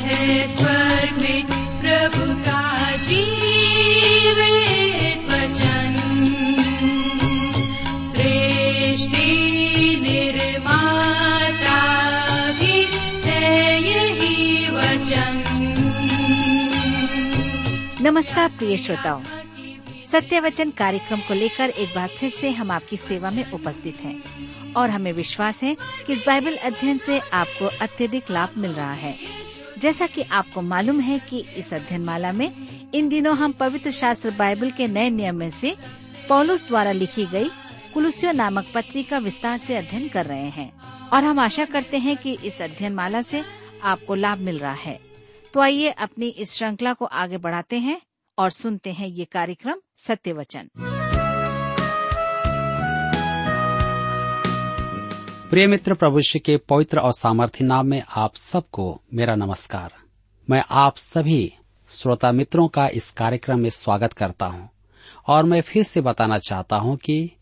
है स्वर्ग में प्रभु का जीवित वचन। सृष्टि निर्माता भी है यही वचन। नमस्कार प्रिय श्रोताओं सत्य वचन कार्यक्रम को लेकर एक बार फिर से हम आपकी सेवा में उपस्थित हैं और हमें विश्वास है कि इस बाइबल अध्ययन से आपको अत्यधिक लाभ मिल रहा है। जैसा कि आपको मालूम है कि इस अध्ययन माला में इन दिनों हम पवित्र शास्त्र बाइबल के नए नियम में से पौलुस द्वारा लिखी गई कुलुसियो नामक पत्री का विस्तार से अध्ययन कर रहे हैं और हम आशा करते हैं कि इस अध्ययन माला से आपको लाभ मिल रहा है। तो आइए अपनी इस श्रृंखला को आगे बढ़ाते हैं। और सुनते हैं ये कार्यक्रम सत्य वचन प्रिय मित्र, प्रभु के पवित्र और सामर्थ्य नाम में आप सबको मेरा नमस्कार। मैं आप सभी श्रोता मित्रों का इस कार्यक्रम में स्वागत करता हूँ और मैं फिर से बताना चाहता हूँ कि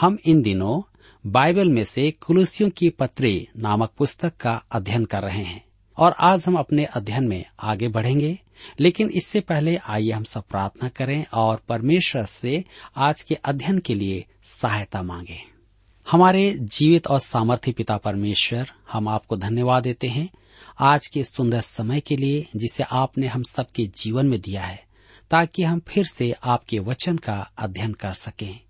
हम इन दिनों बाइबल में से कुलुसियों की पत्री नामक पुस्तक का अध्ययन कर रहे हैं और आज हम अपने अध्ययन में आगे बढ़ेंगे। लेकिन इससे पहले आइए हम सब प्रार्थना करें और परमेश्वर से आज के अध्ययन के लिए सहायता मांगे। हमारे जीवित और सामर्थ्य पिता परमेश्वर, हम आपको धन्यवाद देते हैं। आज के सुंदर समय के लिए जिसे आपने हम सबके जीवन में दिया है, ताकि हम फिर से आपके वचन का अध्ययन कर सकें।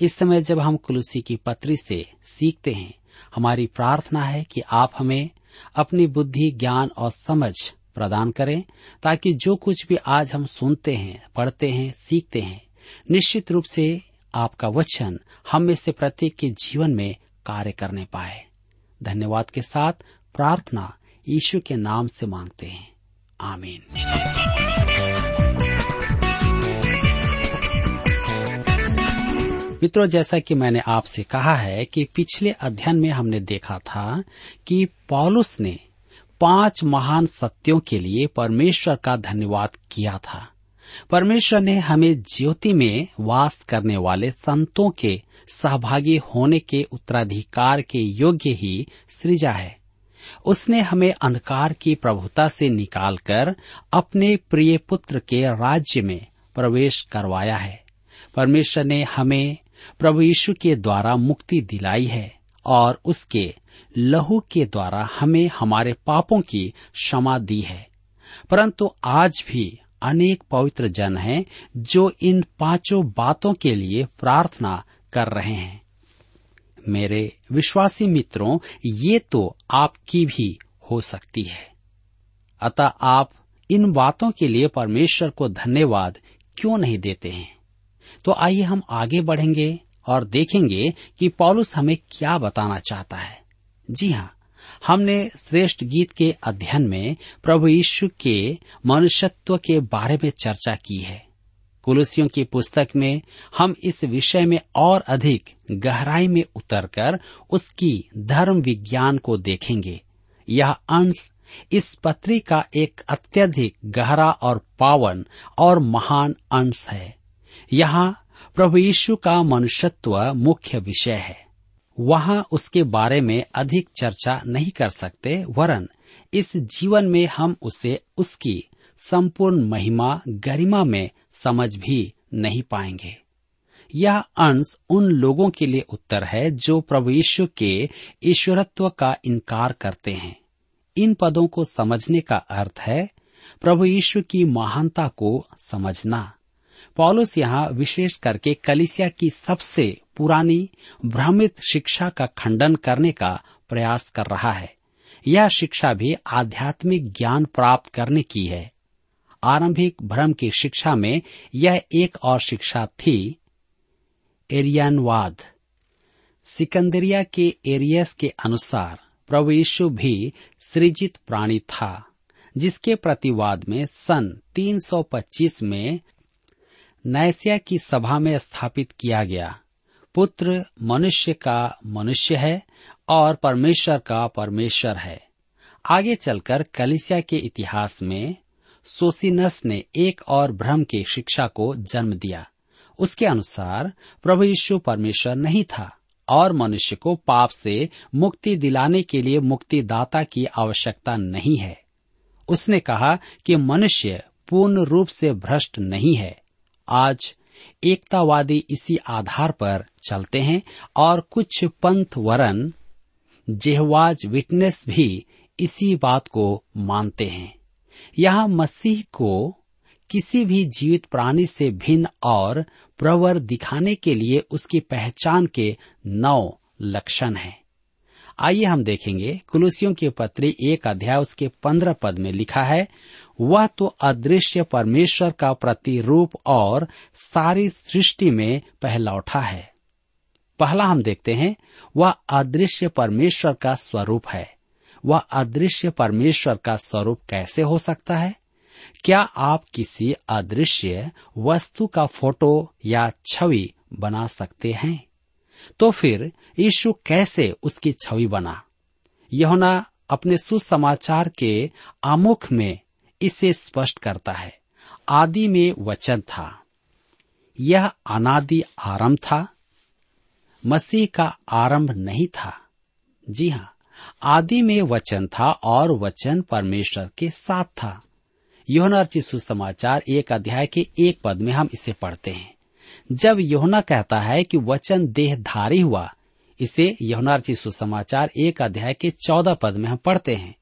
इस समय जब हम कुलुसी की पत्री से सीखते हैं, हमारी प्रार्थना है कि आप हमें अपनी बुद्धि, ज्ञान और समझ प्रदान करें, ताकि जो कुछ भी आज हम सुनते हैं, पढ़ते हैं, सीखते हैं, निश्चित रूप से आपका वचन हम में से प्रत्येक के जीवन में कार्य करने पाए। धन्यवाद के साथ प्रार्थना यीशु के नाम से मांगते हैं। आमीन। मित्रों, जैसा कि मैंने आपसे कहा है कि पिछले अध्ययन में हमने देखा था कि पॉलुस ने पाँच महान सत्यों के लिए परमेश्वर का धन्यवाद किया था। परमेश्वर ने हमें ज्योति में वास करने वाले संतों के सहभागी होने के उत्तराधिकार के योग्य ही सृजा है। उसने हमें अंधकार की प्रभुता से निकालकर अपने प्रिय पुत्र के राज्य में प्रवेश करवाया है। परमेश्वर ने हमें प्रभु यीशु के द्वारा मुक्ति दिलाई है और उसके लहू के द्वारा हमें हमारे पापों की क्षमा दी है। परंतु आज भी अनेक पवित्र जन हैं जो इन पाँचों बातों के लिए प्रार्थना कर रहे हैं। मेरे विश्वासी मित्रों, ये तो आपकी भी हो सकती है। अतः आप इन बातों के लिए परमेश्वर को धन्यवाद क्यों नहीं देते हैं? तो आइए हम आगे बढ़ेंगे और देखेंगे कि पौलुस हमें क्या बताना चाहता है। जी हाँ हमने श्रेष्ठ गीत के अध्ययन में प्रभु यीशु के मनुष्यत्व के बारे में चर्चा की है। कुलसियों की पुस्तक में हम इस विषय में और अधिक गहराई में उतरकर उसकी धर्म विज्ञान को देखेंगे। यह अंश इस पत्री का एक अत्यधिक गहरा और पावन और महान अंश है। यहाँ प्रभु यीशु का मनुष्यत्व मुख्य विषय है। वहाँ उसके बारे में अधिक चर्चा नहीं कर सकते, वरन इस जीवन में हम उसे उसकी संपूर्ण महिमा, गरिमा में समझ भी नहीं पाएँगे। यह अंश उन लोगों के लिए उत्तर है जो प्रभु यीशु के ईश्वरत्व का इनकार करते हैं। इन पदों को समझने का अर्थ है प्रभु यीशु की महानता को समझना। पौलुस यहाँ विशेष करके कलिसिया की सबसे पुरानी, भ्रमित शिक्षा का खंडन करने का प्रयास कर रहा है। यह शिक्षा भी आध्यात्मिक ज्ञान प्राप्त करने की है। आरंभिक भ्रम की शिक्षा में यह एक और शिक्षा थी, एरियनवाद। सिकंदरिया के एरियस के अनुसार प्रभु यीशु भी सृजित प्राणी था, जिसके प्रतिवाद में सन 325 में नैसिया की सभा में स्थापित किया गया। पुत्र मनुष्य का मनुष्य है और परमेश्वर का परमेश्वर है। आगे चलकर कलिसिया के इतिहास में सोसिनस ने एक और भ्रम की शिक्षा को जन्म दिया। उसके अनुसार प्रभु यीशु परमेश्वर नहीं था और मनुष्य को पाप से मुक्ति दिलाने के लिए मुक्तिदाता की आवश्यकता नहीं है। उसने कहा कि मनुष्य पूर्ण रूप से भ्रष्ट नहीं है। आज एकतावादी इसी आधार पर चलते हैं और कुछ पंथ वरन जेहवाज विटनेस भी इसी बात को मानते हैं यहाँ मसीह को किसी भी जीवित प्राणी से भिन्न और प्रवर दिखाने के लिए उसकी पहचान के नौ लक्षण हैं। आइए हम देखेंगे कुलुसियों की पत्री एक अध्याय उसके पंद्रह पद में लिखा है, वह तो अदृश्य परमेश्वर का प्रतिरूप और सारी सृष्टि में पहला उठा है। पहला हम देखते हैं, वह अदृश्य परमेश्वर का स्वरूप है। वह अदृश्य परमेश्वर का स्वरूप कैसे हो सकता है? क्या आप किसी अदृश्य वस्तु का फ़ोटो या छवि बना सकते हैं? तो फिर यीशु कैसे उसकी छवि बना? यहोना अपने सुसमाचार के आमुख में इसे स्पष्ट करता है। आदि में वचन था। यह अनादि आरंभ था। मसीह का आरंभ नहीं था। जी हाँ आदि में वचन था और वचन परमेश्वर के साथ था। योहना सुसमाचार एक अध्याय के एक पद में हम इसे पढ़ते हैं। जब योहना कहता है कि वचन देहधारी हुआ, इसे यहुनार्थी सुसमाचार एक अध्याय के चौदह पद में हम पढ़ते हैं।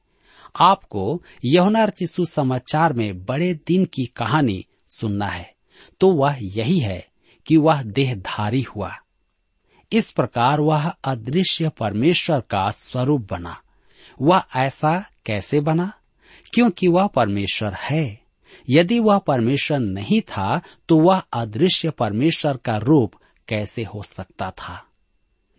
आपको यहुनार्थी सुसमाचार में बड़े दिन की कहानी सुनना है। तो वह यही है कि वह देहधारी हुआ। इस प्रकार वह अदृश्य परमेश्वर का स्वरूप बना। वह ऐसा कैसे बना? क्योंकि वह परमेश्वर है। यदि वह परमेश्वर नहीं था तो वह अदृश्य परमेश्वर का रूप कैसे हो सकता था?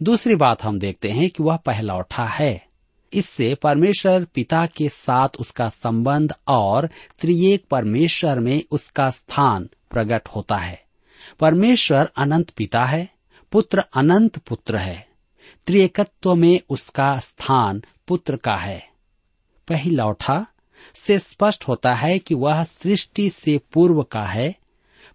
दूसरी बात हम देखते हैं कि वह पहलौठा है। इससे परमेश्वर पिता के साथ उसका संबंध और त्रिएक परमेश्वर में उसका स्थान प्रकट होता है। परमेश्वर अनंत पिता है, पुत्र अनंत पुत्र है। त्रिएकत्व में उसका स्थान पुत्र का है। पहलौठा से स्पष्ट होता है कि वह सृष्टि से पूर्व का है।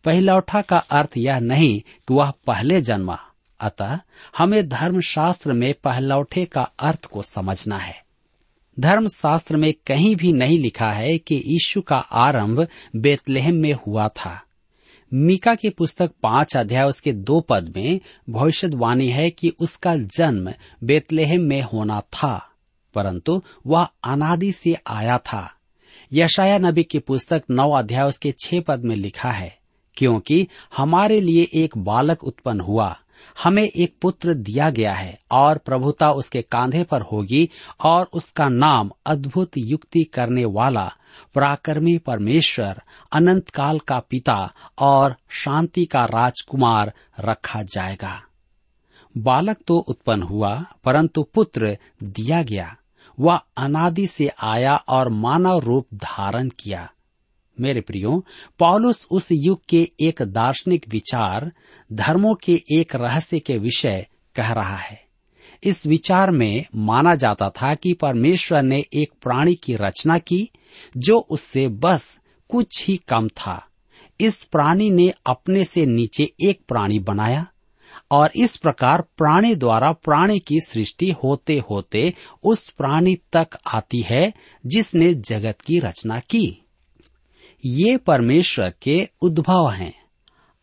पहलौठा का अर्थ यह नहीं कि वह पहले जन्मा। अतः हमें धर्मशास्त्र में पहलौठे का अर्थ को समझना है। धर्मशास्त्र में कहीं भी नहीं लिखा है कि यीशु का आरंभ बेतलेहम में हुआ था। मीका की पुस्तक पाँच अध्याय उसके दो पद में भविष्यवाणी है कि उसका जन्म बेतलेहम में होना था। परंतु वह अनादि से आया था। यशाया नबी की पुस्तक नौ अध्याय उसके छह पद में लिखा है, क्योंकि हमारे लिए एक बालक उत्पन्न हुआ, हमें एक पुत्र दिया गया है और प्रभुता उसके कांधे पर होगी और उसका नाम अद्भुत युक्ति करने वाला, पराक्रमी परमेश्वर अनंत काल का पिता और शांति का राजकुमार रखा जाएगा। बालक तो उत्पन्न हुआ, परंतु पुत्र दिया गया। वह अनादि से आया और मानव रूप धारण किया। मेरे प्रियो, पॉलुस उस युग के एक दार्शनिक विचार, धर्मों के एक रहस्य के विषय कह रहा है। इस विचार में माना जाता था कि परमेश्वर ने एक प्राणी की रचना की, जो उससे बस कुछ ही कम था। इस प्राणी ने अपने से नीचे एक प्राणी बनाया और इस प्रकार प्राणी द्वारा प्राणी की सृष्टि होते होते उस प्राणी तक आती है जिसने जगत की रचना की। ये परमेश्वर के उद्भव हैं।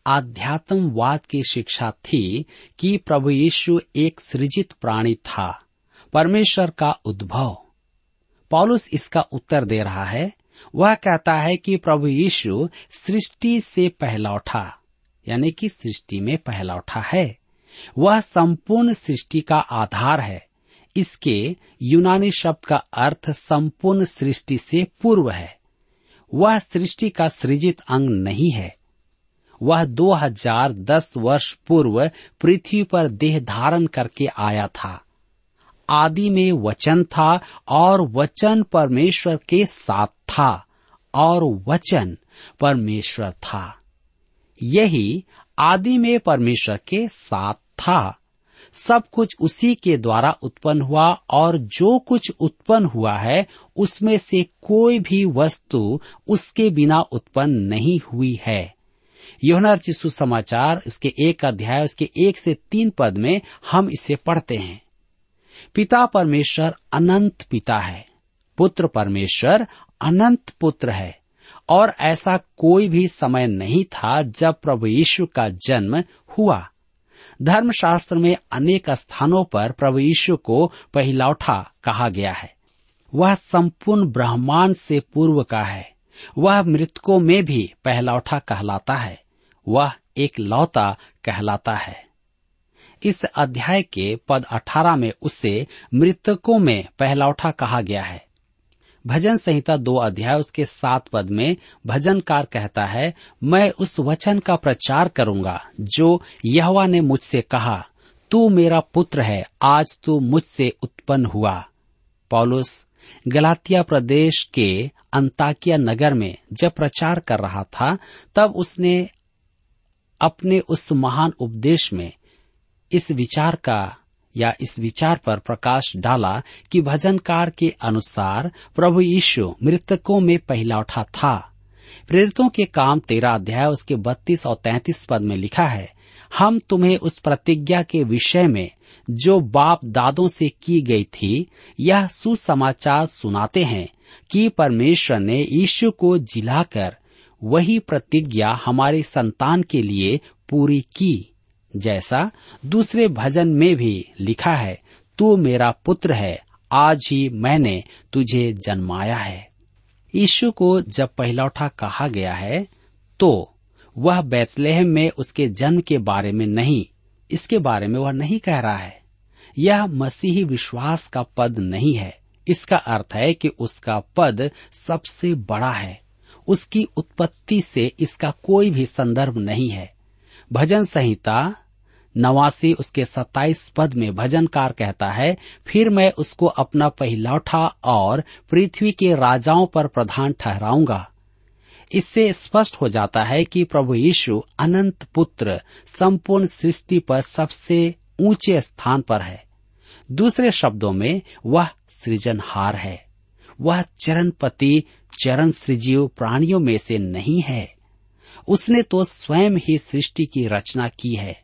आध्यात्मवाद की शिक्षा थी कि प्रभु यीशु एक सृजित प्राणी था। परमेश्वर का उद्भव। पॉलुस इसका उत्तर दे रहा है। वह कहता है कि प्रभु यीशु सृष्टि से पहला उठा, यानी कि सृष्टि में पहला उठा है। वह संपूर्ण सृष्टि का आधार है। इसके यूनानी शब्द का अर्थ संपूर्ण सृष्टि से पूर्व है। वह सृष्टि का सृजित अंग नहीं है। वह 2010 वर्ष पूर्व पृथ्वी पर देह धारण करके आया था। आदि में वचन था और वचन परमेश्वर के साथ था और वचन परमेश्वर था। यही आदि में परमेश्वर के साथ था। सब कुछ उसी के द्वारा उत्पन्न हुआ और जो कुछ उत्पन्न हुआ है, उसमें से कोई भी वस्तु उसके बिना उत्पन्न नहीं हुई है। योहना सुसमाचार उसके एक अध्याय उसके एक से तीन पद में हम इसे पढ़ते हैं। पिता परमेश्वर अनंत पिता है, पुत्र परमेश्वर अनंत पुत्र है। और ऐसा कोई भी समय नहीं था जब प्रभु यीशु का जन्म हुआ। धर्मशास्त्र में अनेक स्थानों पर प्रभु यीशु को पहिलौठा कहा गया है। वह संपूर्ण ब्रह्मांड से पूर्व का है। वह मृतकों में भी पहलौठा कहलाता है। वह एक लौता कहलाता है। इस अध्याय के पद अठारह में उसे मृतकों में पहलौठा कहा गया है। भजन संहिता दो अध्याय, उसके सात पद में भजनकार कहता है, मैं उस वचन का प्रचार करूँगा, जो यहवा ने मुझसे कहा, तू मेरा पुत्र है, आज तू मुझसे उत्पन्न हुआ। पौलुस गलातिया प्रदेश के अंताकिया नगर में जब प्रचार कर रहा था, तब उसने अपने उस महान उपदेश में इस विचार का या इस विचार पर प्रकाश डाला कि भजनकार के अनुसार प्रभु यीशु मृतकों में पहला उठा था। प्रेरितों के काम तेरा अध्याय उसके बत्तीस और तैतीस पद में लिखा है, हम तुम्हें उस प्रतिज्ञा के विषय में जो बाप दादों से की गई थी, यह सुसमाचार सुनाते हैं कि परमेश्वर ने यीशु को जिलाकर वही प्रतिज्ञा हमारे संतान के लिए पूरी की। जैसा दूसरे भजन में भी लिखा है, तू मेरा पुत्र है, आज ही मैंने तुझे जन्माया है। यीशु को जब पहलौठा कहा गया है तो वह बैतलेहम में उसके जन्म के बारे में नहीं, इसके बारे में वह नहीं कह रहा है। यह मसीही विश्वास का पद नहीं है। इसका अर्थ है कि उसका पद सबसे बड़ा है। उसकी उत्पत्ति से इसका कोई भी संदर्भ नहीं है। भजन संहिता, नवासी उसके सत्ताईस पद में भजनकार कहता है, फिर मैं उसको अपना पहिलौठा और पृथ्वी के राजाओं पर प्रधान ठहराऊँगा। इससे स्पष्ट हो जाता है कि प्रभु यीशु अनंत पुत्र, संपूर्ण सृष्टि पर सबसे ऊँचे स्थान पर है। दूसरे शब्दों में, वह सृजनहार है। वह चरणपति चरण सृजीव प्राणियों में से नहीं है। उसने तो स्वयं ही सृष्टि की रचना की है।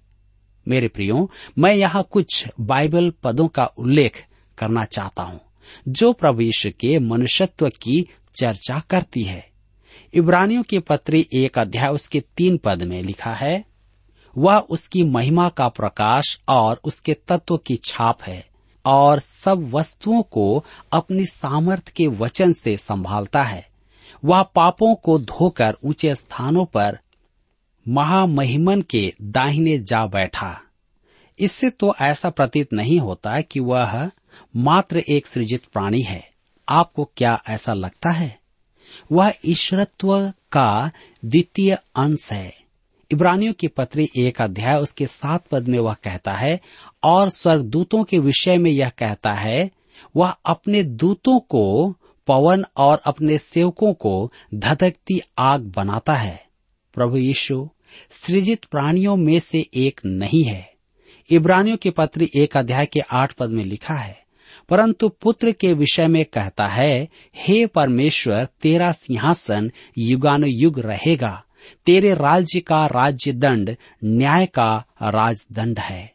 मेरे प्रियो, मैं यहाँ कुछ बाइबल पदों का उल्लेख करना चाहता हूँ, जो प्रभु यीशु के मनुष्यत्व की चर्चा करती है। इब्रानियों के पत्री एक अध्याय उसके तीन पद में लिखा है, वह उसकी महिमा का प्रकाश और उसके तत्व की छाप है और सब वस्तुओं को अपनी सामर्थ्य के वचन से संभालता है। वह पापों को धोकर ऊँचे स्थानों पर महामहिमन के दाहिने जा बैठा। इससे तो ऐसा प्रतीत नहीं होता कि वह मात्र एक सृजित प्राणी है। आपको क्या ऐसा लगता है? वह ईश्वरत्व का द्वितीय अंश है। इब्रानियों की पत्री एक अध्याय उसके सात पद में वह कहता है, और स्वर्गदूतों के विषय में यह कहता है, वह अपने दूतों को पवन और अपने सेवकों को धधकती आग बनाता है। प्रभु यीशु, सृजित प्राणियों में से एक नहीं है। इब्रानियों के पत्र एक अध्याय के आठ पद में लिखा है, परंतु पुत्र के विषय में कहता है, हे परमेश्वर, तेरा सिंहासन युगानुयुग रहेगा। तेरे राज्य का राज्य दंड न्याय का राजदंड है।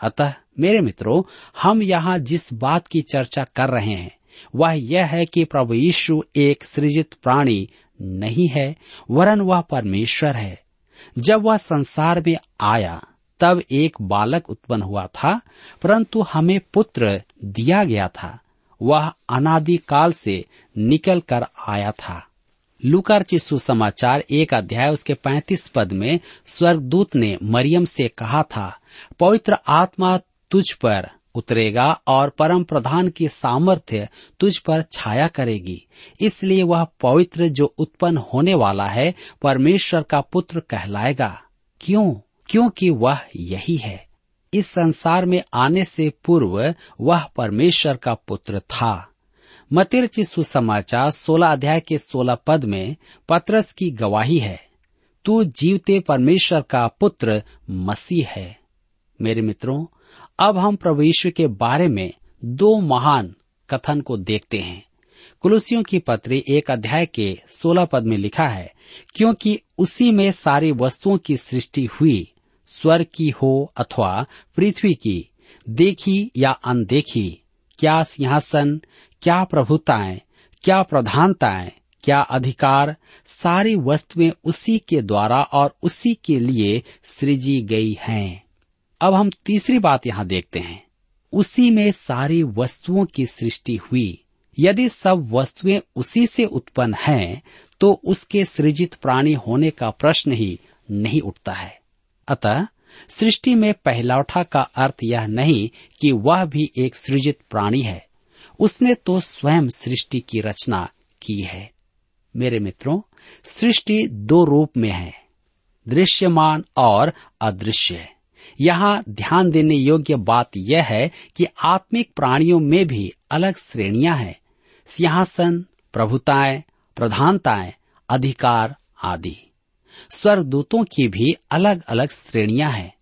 अतः मेरे मित्रों, हम यहाँ जिस बात की चर्चा कर रहे हैं वह यह है कि प्रभु यीशु एक सृजित प्राणी नहीं है, वरन वह परमेश्वर है। जब वह संसार में आया, तब एक बालक उत्पन्न हुआ था, परंतु हमें पुत्र दिया गया था। वह अनादि काल से निकल कर आया था। लुकार चिस्सु समाचार एक अध्याय उसके पैंतीस पद में स्वर्गदूत ने मरियम से कहा था, पवित्र आत्मा तुझ पर उतरेगा और परम प्रधान की सामर्थ्य तुझ पर छाया करेगी। इसलिए वह पवित्र जो उत्पन्न होने वाला है, परमेश्वर का पुत्र कहलाएगा। क्यों? क्योंकि वह यही है। इस संसार में आने से पूर्व वह परमेश्वर का पुत्र था। मतिरचि सुसमाचार सोलह अध्याय के सोलह पद में पत्रस की गवाही है। तू जीवते परमेश्वर का पुत्र मसीह है। मेरे मित्रों अब हम प्रभु यीशु के बारे में दो महान कथन को देखते हैं। कुलुसियों की पत्री एक अध्याय के सोलह पद में लिखा है, क्योंकि उसी में सारी वस्तुओं की सृष्टि हुई, स्वर की हो अथवा पृथ्वी की, देखी या अनदेखी, क्या सिंहासन, क्या प्रभुताएँ, क्या प्रधानताएँ, क्या अधिकार, सारी वस्तुएँ उसी के द्वारा और उसी के लिए सृजी गई हैं। अब हम तीसरी बात यहाँ देखते हैं। उसी में सारी वस्तुओं की सृष्टि हुई। यदि सब वस्तुएँ उसी से उत्पन्न हैं, तो उसके सृजित प्राणी होने का प्रश्न ही नहीं उठता है। अतः सृष्टि में पहलौठा का अर्थ यह नहीं कि वह भी एक सृजित प्राणी है। उसने तो स्वयं सृष्टि की रचना की है। मेरे मित्रों सृष्टि दो रूप में है दृश्यमान और अदृश्य। यहाँ ध्यान देने योग्य बात यह है कि आत्मिक प्राणियों में भी अलग श्रेणियाँ हैं। सिंहासन, प्रभुताएँ, प्रधानताएँ, अधिकार आदि। स्वर्गदूतों की भी अलग अलग श्रेणियाँ हैं।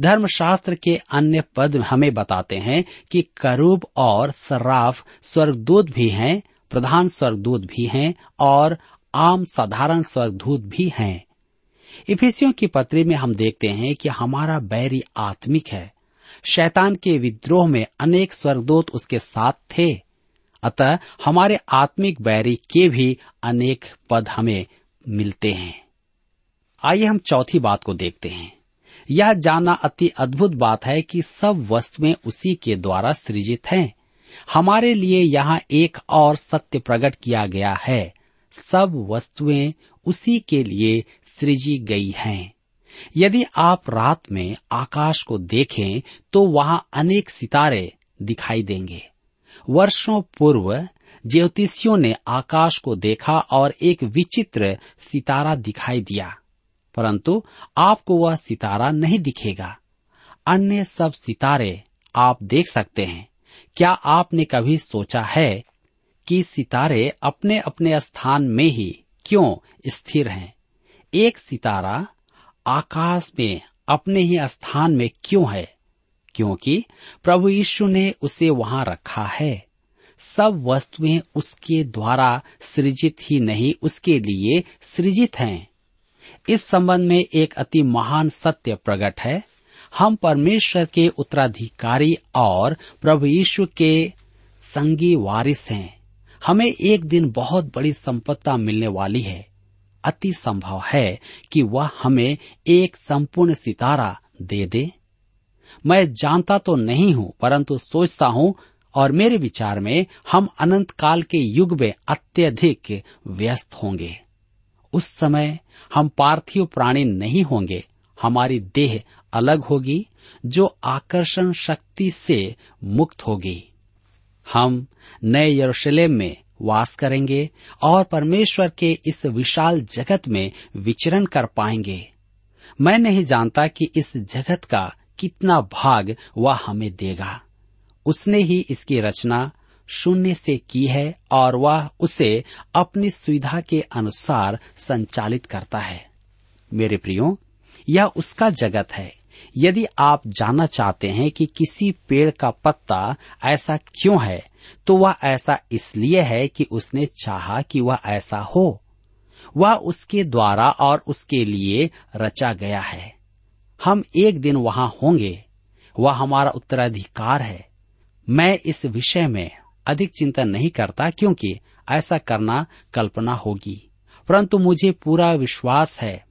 धर्मशास्त्र के अन्य पद हमें बताते हैं कि करूब और सर्राफ स्वर्गदूत भी हैं, प्रधान स्वर्गदूत भी हैं और आम साधारण स्वर्गदूत भी हैं। इफिसियों की पत्री में हम देखते हैं कि हमारा बैरी आत्मिक है। शैतान के विद्रोह में अनेक स्वर्गदूत उसके साथ थे। अतः हमारे आत्मिक बैरी के भी अनेक पद हमें मिलते हैं। आइए हम चौथी बात को देखते हैं। यह जानना अति अद्भुत बात है कि सब वस्तुएँ उसी के द्वारा सृजित हैं। हमारे लिए यहाँ एक और सत्य प्रकट किया गया है। सब वस्तुएँ उसी के लिए सृजी गई हैं। यदि आप रात में आकाश को देखें तो वहाँ अनेक सितारे दिखाई देंगे। वर्षों पूर्व, ज्योतिषियों ने आकाश को देखा और एक विचित्र सितारा दिखाई दिया। परंतु आपको वह सितारा नहीं दिखेगा। अन्य सब सितारे आप देख सकते हैं। क्या आपने कभी सोचा है कि सितारे अपने अपने स्थान में ही क्यों स्थिर हैं? एक सितारा आकाश में अपने ही स्थान में क्यों है? क्योंकि प्रभु यीशु ने उसे वहाँ रखा है। सब वस्तुएँ उसके द्वारा सृजित ही नहीं, उसके लिए सृजित हैं। इस संबंध में एक अति महान सत्य प्रकट है। हम परमेश्वर के उत्तराधिकारी और प्रभु यीशु के संगी वारिस हैं। हमें एक दिन बहुत बड़ी संपत्ता मिलने वाली है। अति संभव है कि वह हमें एक संपूर्ण सितारा दे दे। मैं जानता तो नहीं हूँ, परंतु सोचता हूँ और मेरे विचार में हम अनंत काल के युग में अत्यधिक व्यस्त होंगे। उस समय हम पार्थिव प्राणी नहीं होंगे, हमारी देह अलग होगी, जो आकर्षण शक्ति से मुक्त होगी। हम नए यरूशलेम में वास करेंगे और परमेश्वर के इस विशाल जगत में विचरण कर पाएँगे। मैं नहीं जानता कि इस जगत का कितना भाग वह हमें देगा। उसने ही इसकी रचना शून्य से की है और वह उसे अपनी सुविधा के अनुसार संचालित करता है। मेरे प्रियो, यह उसका जगत है। यदि आप जानना चाहते हैं कि किसी पेड़ का पत्ता ऐसा क्यों है तो वह ऐसा इसलिए है कि उसने चाहा कि वह ऐसा हो। वह उसके द्वारा और उसके लिए रचा गया है। हम एक दिन वहाँ होंगे। वह हमारा उत्तराधिकार है। मैं इस विषय में अधिक चिंता नहीं करता, क्योंकि ऐसा करना कल्पना होगी। परंतु मुझे पूरा विश्वास है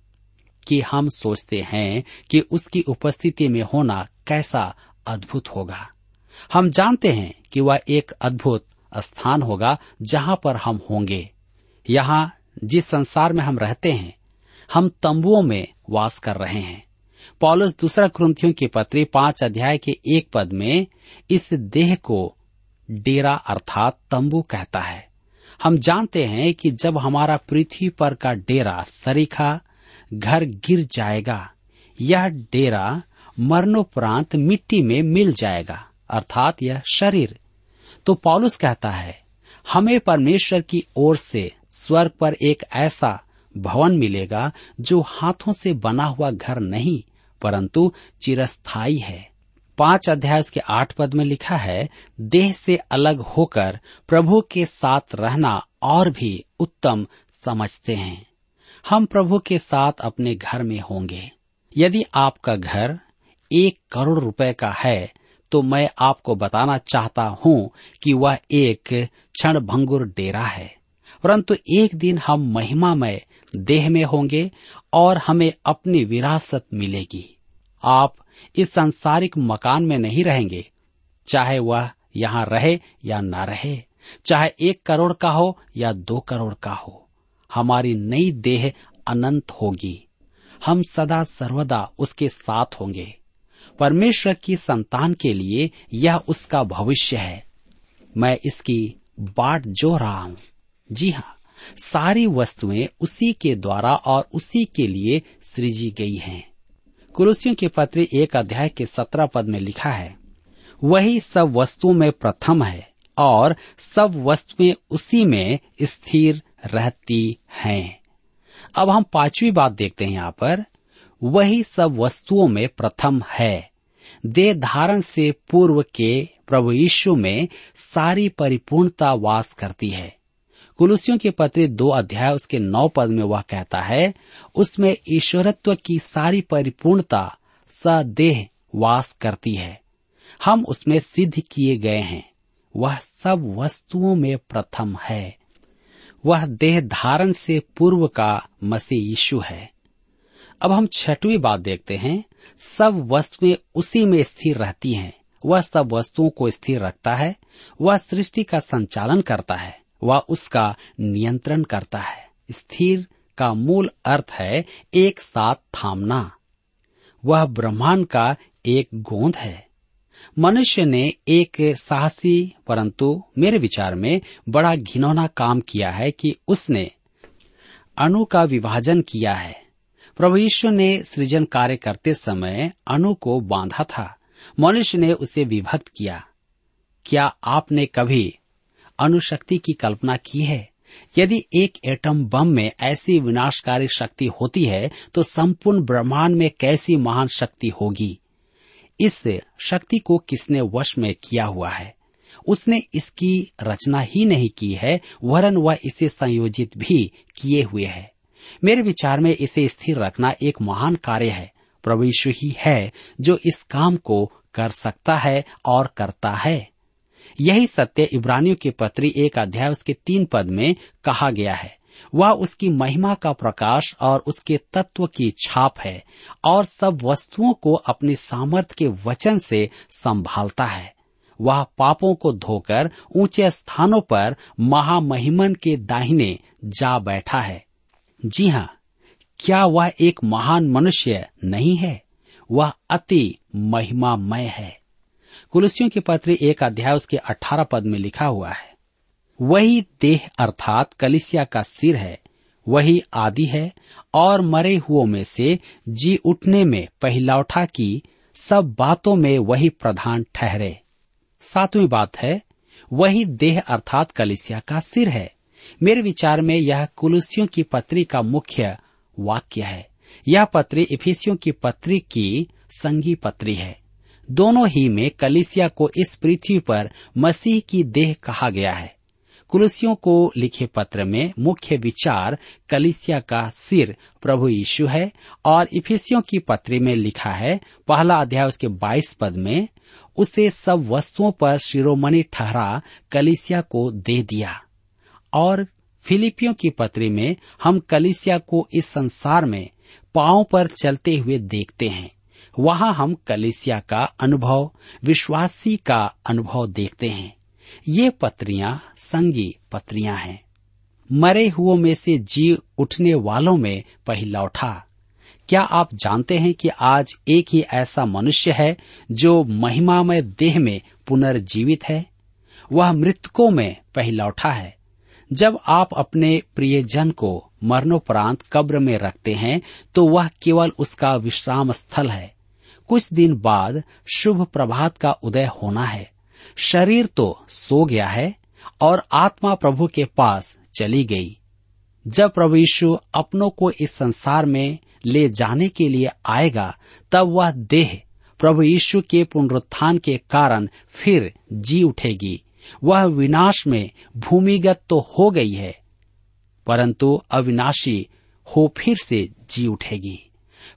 कि हम सोचते हैं कि उसकी उपस्थिति में होना कैसा अद्भुत होगा। हम जानते हैं कि वह एक अद्भुत स्थान होगा जहाँ पर हम होंगे। यहाँ जिस संसार में हम रहते हैं, हम तंबुओं में वास कर रहे हैं। पॉलस दूसरा क्रंथियों की पत्री पाँच अध्याय के एक पद में इस देह को डेरा अर्थात तंबू कहता है। हम जानते हैं कि जब हमारा पृथ्वी पर का डेरा सरीखा घर गिर जाएगा। यह डेरा मरणोपरांत मिट्टी में मिल जाएगा, अर्थात यह शरीर। तो पॉलुस कहता है, हमें परमेश्वर की ओर से स्वर्ग पर एक ऐसा भवन मिलेगा जो हाथों से बना हुआ घर नहीं, परंतु चिरस्थाई है। पाँच अध्याय के आठ पद में लिखा है, देह से अलग होकर प्रभु के साथ रहना और भी उत्तम समझते हैं। हम प्रभु के साथ अपने घर में होंगे। यदि आपका घर एक करोड़ रुपए का है तो मैं आपको बताना चाहता हूँ कि वह एक क्षण भंगुर डेरा है। परंतु एक दिन हम महिमामय देह में होंगे और हमें अपनी विरासत मिलेगी। आप इस सांसारिक मकान में नहीं रहेंगे, चाहे वह यहाँ रहे या न रहे, चाहे एक करोड़ का हो या दो करोड़ का हो। हमारी नई देह अनंत होगी। हम सदा सर्वदा उसके साथ होंगे। परमेश्वर की संतान के लिए यह उसका भविष्य है। मैं इसकी बाट जो रहा हूँ। जी हाँ सारी वस्तुएँ उसी के द्वारा और उसी के लिए सृजी गई हैं। कुरुसियों के पत्र एक अध्याय के सत्रह पद में लिखा है, वही सब वस्तुओं में प्रथम है और सब वस्तुएँ उसी में स्थिर रहती हैं। अब हम पांचवी बात देखते हैं यहाँ पर। वही सब वस्तुओं में प्रथम है। देह धारण से पूर्व के प्रभु यीशु में सारी परिपूर्णता वास करती है। कुलुसियों के पत्र दो अध्याय, उसके नौ पद में वह कहता है, उसमें ईश्वरत्व की सारी परिपूर्णता सदेह वास करती है। हम उसमें सिद्ध किए गए हैं। वह सब वस्तुओं में प्रथम है। वह देह धारण से पूर्व का मसीह यीशु है। अब हम छठवीं बात देखते हैं। सब वस्तुएँ उसी में स्थिर रहती हैं। वह सब वस्तुओं को स्थिर रखता है। वह सृष्टि का संचालन करता है। वह उसका नियंत्रण करता है। स्थिर का मूल अर्थ है एक साथ थामना। वह ब्रह्मांड का एक गोंद है। मनुष्य ने एक साहसी, परंतु मेरे विचार में बड़ा घिनौना काम किया है कि उसने अणु का विभाजन किया है। प्रभु ईश्वर ने सृजन कार्य करते समय अणु को बांधा था। मनुष्य ने उसे विभक्त किया। क्या आपने कभी अणुशक्ति की कल्पना की है? यदि एक एटम बम में ऐसी विनाशकारी शक्ति होती है तो संपूर्ण ब्रह्मांड में कैसी महान शक्ति होगी? इस शक्ति को किसने वश में किया हुआ है? उसने इसकी रचना ही नहीं की है, वरन वह इसे संयोजित भी किए हुए है। मेरे विचार में इसे स्थिर रखना एक महान कार्य है। प्रभु यीशु ही है जो इस काम को कर सकता है और करता है। यही सत्य इब्रानियों के पत्री एक अध्याय उसके तीन पद में कहा गया है। वह उसकी महिमा का प्रकाश और उसके तत्व की छाप है और सब वस्तुओं को अपने सामर्थ्य के वचन से संभालता है। वह पापों को धोकर ऊँचे स्थानों पर महामहिमन के दाहिने जा बैठा है। जी हाँ क्या वह एक महान मनुष्य नहीं है? वह अति महिमामय है। कुलसियों के पत्र एक अध्याय उसके अठारह पद में लिखा हुआ है। वही देह अर्थात कलिसिया का सिर है, वही आदि है, और मरे हुओं में से जी उठने में पहिलौठा की सब बातों में वही प्रधान ठहरे। सातवीं बात है, वही देह अर्थात कलिसिया का सिर है। मेरे विचार में यह कुलुसियों की पत्री का मुख्य वाक्य है। यह पत्री इफिसियों की पत्री की संगी पत्री है। दोनों ही में कलिसिया को इस पृथ्वी पर मसीह की देह कहा गया है। कुलसियों को लिखे पत्र में मुख्य विचार कलिसिया का सिर प्रभु यीशु है और इफिसियों की पत्री में लिखा है, पहला अध्याय उसके बाईस पद में, उसे सब वस्तुओं पर शिरोमणि ठहरा कलिसिया को दे दिया। और फिलिपियों की पत्री में हम कलिसिया को इस संसार में पाँव पर चलते हुए देखते हैं। वहाँ हम कलिसिया का अनुभव, विश्वासी का अनुभव देखते हैं। ये पत्रियाँ संगी पत्रियाँ हैं। मरे हुओं में से जी उठने वालों में पहला उठा। क्या आप जानते हैं कि आज एक ही ऐसा मनुष्य है जो महिमामय देह में पुनर्जीवित है? वह मृतकों में पहला उठा है। जब आप अपने प्रियजन को मरणोपरांत कब्र में रखते हैं तो वह केवल उसका विश्राम स्थल है। कुछ दिन बाद शुभ प्रभात का उदय होना है। शरीर तो सो गया है और आत्मा प्रभु के पास चली गई। जब प्रभु यीशु अपनों को इस संसार में ले जाने के लिए आएगा, तब वह देह प्रभु यीशु के पुनरुत्थान के कारण फिर जी उठेगी। वह विनाश में भूमिगत तो हो गई है, परंतु अविनाशी हो फिर से जी उठेगी।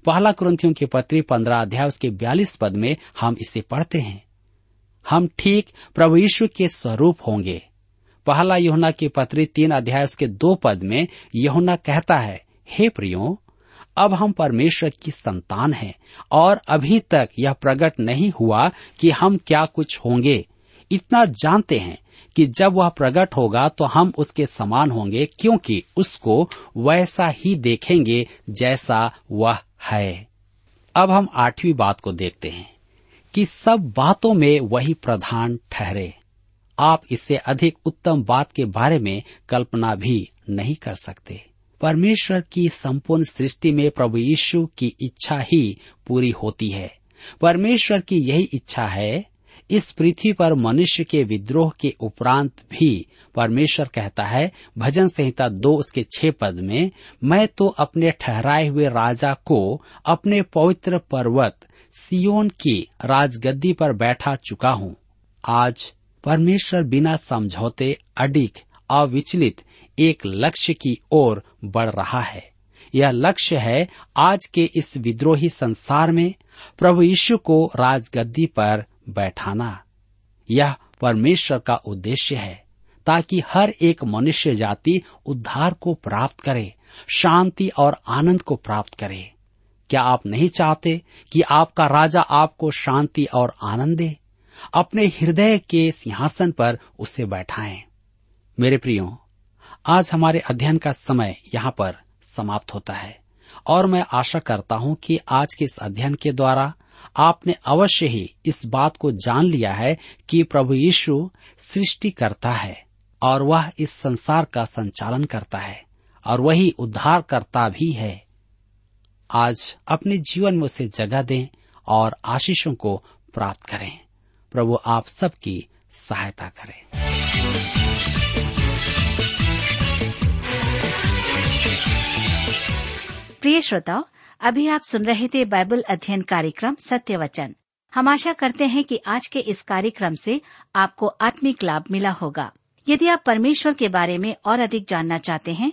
पहला क्रंथियों के पत्री पंद्रह अध्याय उसके बयालीस पद में हम इसे पढ़ते हैं। हम ठीक प्रभु यीशु के स्वरूप होंगे। पहला यहुना की पत्री तीन अध्याय उसके दो पद में यहुना कहता है, हे प्रियो, अब हम परमेश्वर की संतान हैं, और अभी तक यह प्रकट नहीं हुआ कि हम क्या कुछ होंगे। इतना जानते हैं कि जब वह प्रकट होगा तो हम उसके समान होंगे, क्योंकि उसको वैसा ही देखेंगे जैसा वह है। अब हम आठवीं बात को देखते हैं। कि सब बातों में वही प्रधान ठहरे। आप इससे अधिक उत्तम बात के बारे में कल्पना भी नहीं कर सकते। परमेश्वर की संपूर्ण सृष्टि में प्रभु यीशु की इच्छा ही पूरी होती है। परमेश्वर की यही इच्छा है, इस पृथ्वी पर मनुष्य के विद्रोह के उपरांत भी परमेश्वर कहता है, भजन संहिता दो उसके छह पद में, मैं तो अपने ठहराए हुए राजा को अपने पवित्र पर्वत सियोन की राजगद्दी पर बैठा चुका हूँ। आज परमेश्वर बिना समझौते अडिग, अविचलित एक लक्ष्य की ओर बढ़ रहा है। यह लक्ष्य है आज के इस विद्रोही संसार में प्रभु यीशु को राजगद्दी पर बैठाना। यह परमेश्वर का उद्देश्य है, ताकि हर एक मनुष्य जाति उद्धार को प्राप्त करे, शांति और आनंद को प्राप्त करे। क्या आप नहीं चाहते कि आपका राजा आपको शांति और आनंद? दे अपने हृदय के सिंहासन पर उसे बैठाएँ। मेरे प्रियो, आज हमारे अध्ययन का समय यहाँ पर समाप्त होता है, और मैं आशा करता हूँ कि आज के इस अध्ययन के द्वारा आपने अवश्य ही इस बात को जान लिया है कि प्रभु यीशु सृष्टि करता है, और वह इस संसार का संचालन करता है, और वही उद्धार करता भी है। आज अपने जीवन में उसे जगह दें और आशीषों को प्राप्त करें। प्रभु, आप सबकी सहायता करें। प्रिय श्रोताओ, अभी आप सुन रहे थे बाइबल अध्ययन कार्यक्रम सत्य वचन हम आशा करते हैं कि आज के इस कार्यक्रम से आपको आत्मिक लाभ मिला होगा। यदि आप परमेश्वर के बारे में और अधिक जानना चाहते हैं